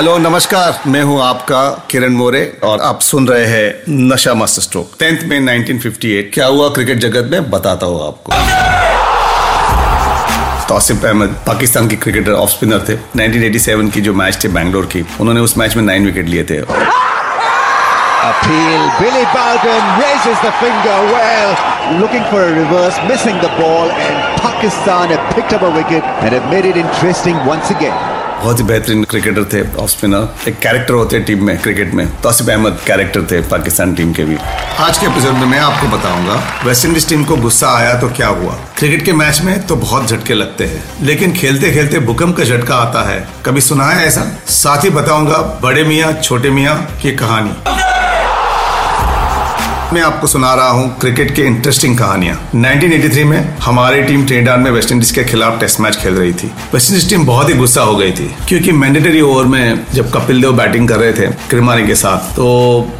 Hello नमस्कार मैं हूँ आपका किरण मोरे और आप सुन रहे हैं नशा मास्टर स्ट्रोक टेंथ में 1958 क्या हुआ क्रिकेट जगत में बताता हूँ आपको तौसिफ अहमद पाकिस्तान की क्रिकेटर ऑफ़ स्पिनर थे 1987 की जो मैच थे बैंगलोर की उन्होंने उस मैच में नाइन विकेट लिए थे Appeal. Billy Bowden raises the finger well, looking for a reverse, missing the ball, and Pakistan have picked up a wicket and have made it interesting once again. बहुत ही बेहतरीन cricketer थे off spinner एक character होते team में cricket में। Tausif Ahmad character थे, Pakistan team के भी। आज के एपिसोड में मैं आपको बताऊँगा वेस्ट इंडीज टीम को गुस्सा आया तो क्या हुआ? क्रिकेट के मैच में तो बहुत झटके लगते हैं, लेकिन खेलते खेलते भूकंप का झटका आता है। कभी सुना है ऐसा? साथ ही बताऊँगा, बड़े मियाँ, छोटे मियाँ की कहानी। मैं आपको सुना रहा हूँ क्रिकेट की इंटरेस्टिंग कहानियाँ। 1983 में हमारी टीम ट्रेडान में वेस्ट इंडीज के खिलाफ टेस्ट मैच खेल रही थी। वेस्ट इंडीज टीम बहुत ही गुस्सा हो गई थी, क्योंकि मैंडेटरी ओवर में जब कपिल देव बैटिंग कर रहे थे किरमानी के साथ तो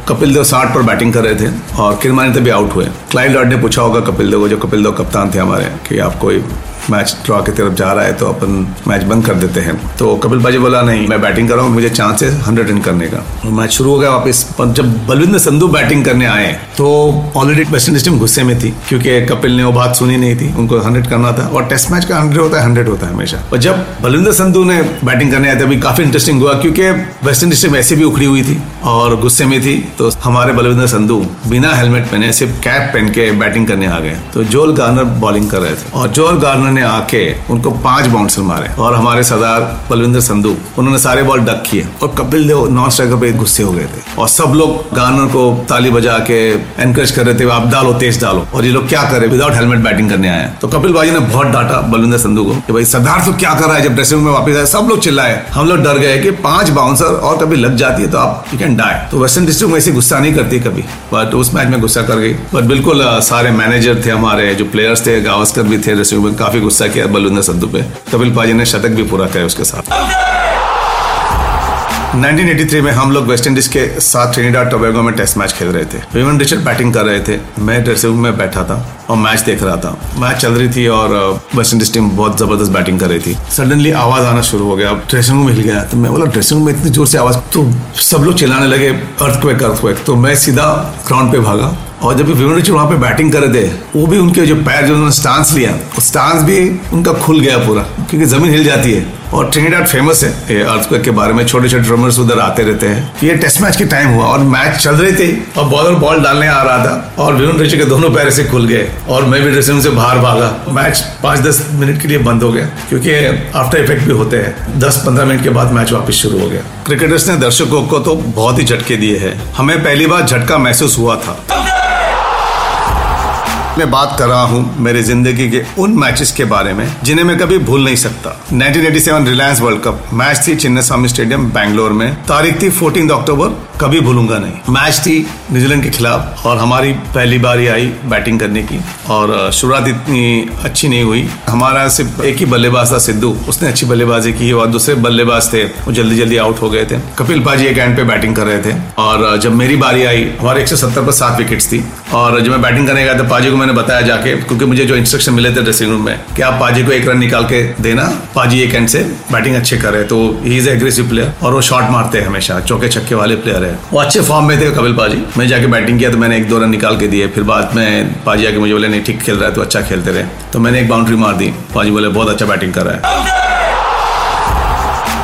कपिल देव साठ पर बैटिंग कर रहे थे और किरमानी तभी आउट हुए। क्लाइव लॉर्ड ने पूछा होगा कपिल देव को, जो कपिल देव कप्तान थे हमारे, कि आप कोई मैच ड्रॉ की तरफ़ जा रहा है तो अपन मैच बंद कर देते हैं। तो कपिल बाजी बोला, नहीं, मैं बैटिंग कर रहा हूँ, मुझे चांस है हंड्रेड रन करने का। और मैच शुरू हो गया वापस। जब बलविंदर संधू बैटिंग करने आए तो ऑलरेडी वेस्ट इंडीज टीम गुस्से में थी, क्योंकि कपिल ने वो बात सुनी नहीं थी। उनको हंड्रेड करना था, और टेस्ट मैच का हंड्रेड होता है हंड्रेड होता है हमेशा। और जब बलविंदर संधू ने बैटिंग करने आए थे अभी काफ़ी इंटरेस्टिंग हुआ, क्योंकि वेस्ट इंडीज टीम ऐसे भी उखड़ी हुई थी और गुस्से में थी। तो हमारे बलविंदर संधू बिना हेलमेट पहने, सिर्फ़ कैप पहन के बैटिंग करने आ गए। तो जोल गार्नर बॉलिंग कर रहे थे। और जोल गार्नर ने आके उनको पाँच बाउंसर मारे और हमारे सरदार बलविंदर संधू, उन्होंने सारे बॉल डक किए और कपिल देव नॉन स्ट्राइकर पे गुस्से हो गए थे। और सब लोग गार्नर को ताली बजा के एनकरेज कर रहे थे, आप डालो, तेज डालो। और ये लोग क्या करे? विदाउट हेलमेट बैटिंग करने आए। तो कपिल बाजी ने बहुत डांटा बलविंदर संधू को कि भाई, सरदार तो क्या कर रहा है? जब ड्रेसिंग में वापस आए, सब लोग चिल्लाए। हम लोग डर गए कि पाँच बाउंसर और कभी लग जाती है तो आप यू कैन डाई तो वेस्टर्न डिस्ट्रिक्ट में ऐसे गुस्सा नहीं करती कभी। बट उस मैच में गुस्सा कर गई। बट बिल्कुल सारे मैनेजर थे हमारे, जो प्लेयर्स थे, गावस्कर भी थे ड्रेसिंग में, काफ़ी गुस्सा किया बलविंदर संधू पे। कपिल पाजी ने शतक भी पूरा किया उसके साथ। 1983 में हम लोग वेस्ट इंडीज के साथ ट्रिनिडाड टोबैगो में टेस्ट मैच खेल रहे थे। विमन रिचर्ड बैटिंग कर रहे थे। मैं ड्रेसिंग रूम में बैठा था और मैच देख रहा था। मैच चल रही थी और वेस्ट इंडीज टीम बहुत ज़बरदस्त बैटिंग कर रही थी। सडनली आवाज़ आना शुरू हो गया। ड्रेसिंग रूम हिल गया। तो मैं बोला, ड्रेसिंग रूम में इतनी ज़ोर से आवाज़ तो सब लोग चिल्लाने लगे, अर्थक्वेक अर्थक्वेक। तो मैं सीधा ग्राउंड पे भागा। और जब विमन रिचर्ड वहाँ पे बैटिंग कर रहे थे, वो भी उनके जो पैर जो उन्होंने स्टांस लिया, वो स्टांस भी उनका खुल गया पूरा, क्योंकि ज़मीन हिल जाती है। और ट्रिनिडाड फ़ेमस है, ये अर्थक्वेक के बारे में छोटे छोटे ड्रमर्स उधर आते रहते हैं। ये टेस्ट मैच के टाइम हुआ, और मैच चल रही थी, और बॉलर बॉल डालने आ रहा था, और विरुण रिचर्ड के दोनों पैर से खुल गए, और मैं भी ड्रेसिंग से बाहर भागा। मैच पाँच दस मिनट के लिए बंद हो गया, क्योंकि आफ्टर इफ़ेक्ट भी होते हैं। दस पंद्रह मिनट के बाद मैच वापस शुरू हो गया। क्रिकेटर्स ने दर्शकों को तो बहुत ही झटके दिए हैं। हमें पहली बार झटका महसूस हुआ था। मैं बात कर रहा हूँ मेरी ज़िंदगी के उन मैचेस के बारे में, जिन्हें मैं कभी भूल नहीं सकता। 1987 रिलायंस वर्ल्ड कप मैच थी चिन्नस्वामी स्टेडियम बैंगलोर में। तारीख थी 14 अक्टूबर कभी भूलूँगा नहीं। मैच थी न्यूजीलैंड के खिलाफ और हमारी पहली बारी आई बैटिंग करने की। और शुरुआत इतनी अच्छी नहीं हुई। हमारा सिर्फ़ एक ही बल्लेबाज था सिद्धू। उसने अच्छी बल्लेबाजी की और दूसरे बल्लेबाज थे, वो जल्दी जल्दी आउट हो गए थे। कपिल पाजी एक एंड पे बैटिंग कर रहे थे। और जब मेरी बारी आई, हमारे 170 पर सात विकेट थी। और, जब मैं बैटिंग करने गया था, पाजी को मैंने बताया जाके, क्योंकि मुझे जो इंस्ट्रक्शन मिले थे ड्रेसिंग रूम में, कि आप पाजी को एक रन निकाल के देना, पाजी एक एंड से बैटिंग अच्छे कर रहे तो ही इज़ एग्रेसिव प्लेयर और वो शॉट मारते हैं हमेशा, चौके छक्के वाले प्लेयर है। वो अच्छे फॉर्म में थे कपिल पाजी। मैं जाके बैटिंग किया तो मैंने एक दो रन निकाल के दिए, फिर बाद में पाजी आके मुझे बोले, नहीं, ठीक खेल रहा है तो अच्छा खेलते रहे। तो मैंने एक बाउंड्री मार दी। पाजी बोले, बहुत अच्छा बैटिंग कर रहा है।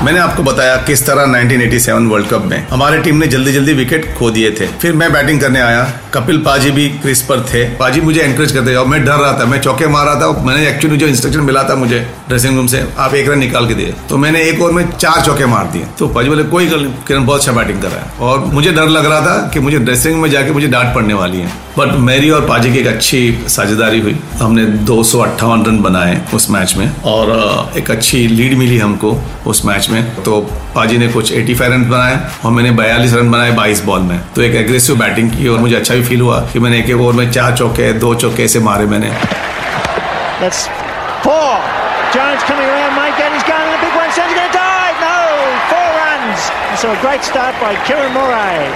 मैंने आपको बताया किस तरह 1987 वर्ल्ड कप में हमारे टीम ने जल्दी जल्दी विकेट खो दिए थे। फिर मैं बैटिंग करने आया। कपिल पाजी भी क्रिस पर थे। पाजी मुझे एनकरेज करते और मैं डर रहा था, मैं चौके मार रहा था मैंने एक्चुअली जो इंस्ट्रक्शन मिला था मुझे ड्रेसिंग रूम से, आप एक रन निकाल के दिए तो मैंने एक ओवर में चार चौके मार दिए। तो पाजी बोले, कोई किरण बहुत अच्छा बैटिंग कर रहा है। और मुझे डर लग रहा था कि मुझे ड्रेसिंग में जाके मुझे डांट पड़ने वाली है। बट मेरी और पाजी की एक अच्छी साझेदारी हुई। हमने दो सौ अट्ठावन रन बनाए उस मैच में और एक अच्छी लीड मिली हमको उस मैच में तो पाजी ने कुछ 85 रन बनाए और मैंने बयालीस रन बनाए 22 बॉल में तो एक एग्रेसिव बैटिंग की और मुझे अच्छा भी फील हुआ कि मैंने एक एक ओवर में चार चौके दो चौके ऐसे मारे मैंने That's four. Jones coming around, might get his gun, and a big one. Says going to die. No, four runs. So a great start by Kieran Murray.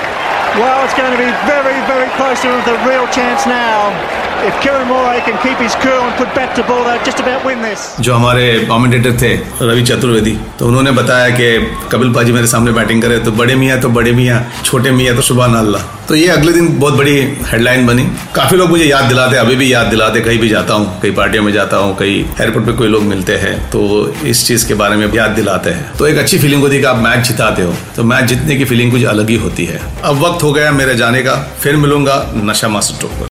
Well, it's going to be very, very close to the real chance now. If Kieran Moore can keep his cool and put bat to ball, they'll just about win this. जो हमारे commentator थे रवि चतुर्वेदी तो उन्होंने बताया कि कपिल पाजी मेरे सामने बैटिंग करे तो बड़े मियाँ तो बड़े मियाँ छोटे मियाँ तो सुबह अल्लाह। तो ये अगले दिन बहुत बड़ी हेडलाइन बनी। काफ़ी लोग मुझे याद दिलाते अभी भी याद दिलाते कहीं भी जाता हूँ कई पार्टियों में जाता हूँ कहीं एयरपोर्ट पे कोई लोग मिलते हैं तो इस चीज़ के बारे में याद दिलाते हैं। तो एक अच्छी फीलिंग होती है आप मैच जिताते हो तो मैच जीतने की फीलिंग कुछ अलग ही होती है। अब वक्त हो गया मेरे जाने का फिर मिलूँगा नशा मास्टर टॉक पर।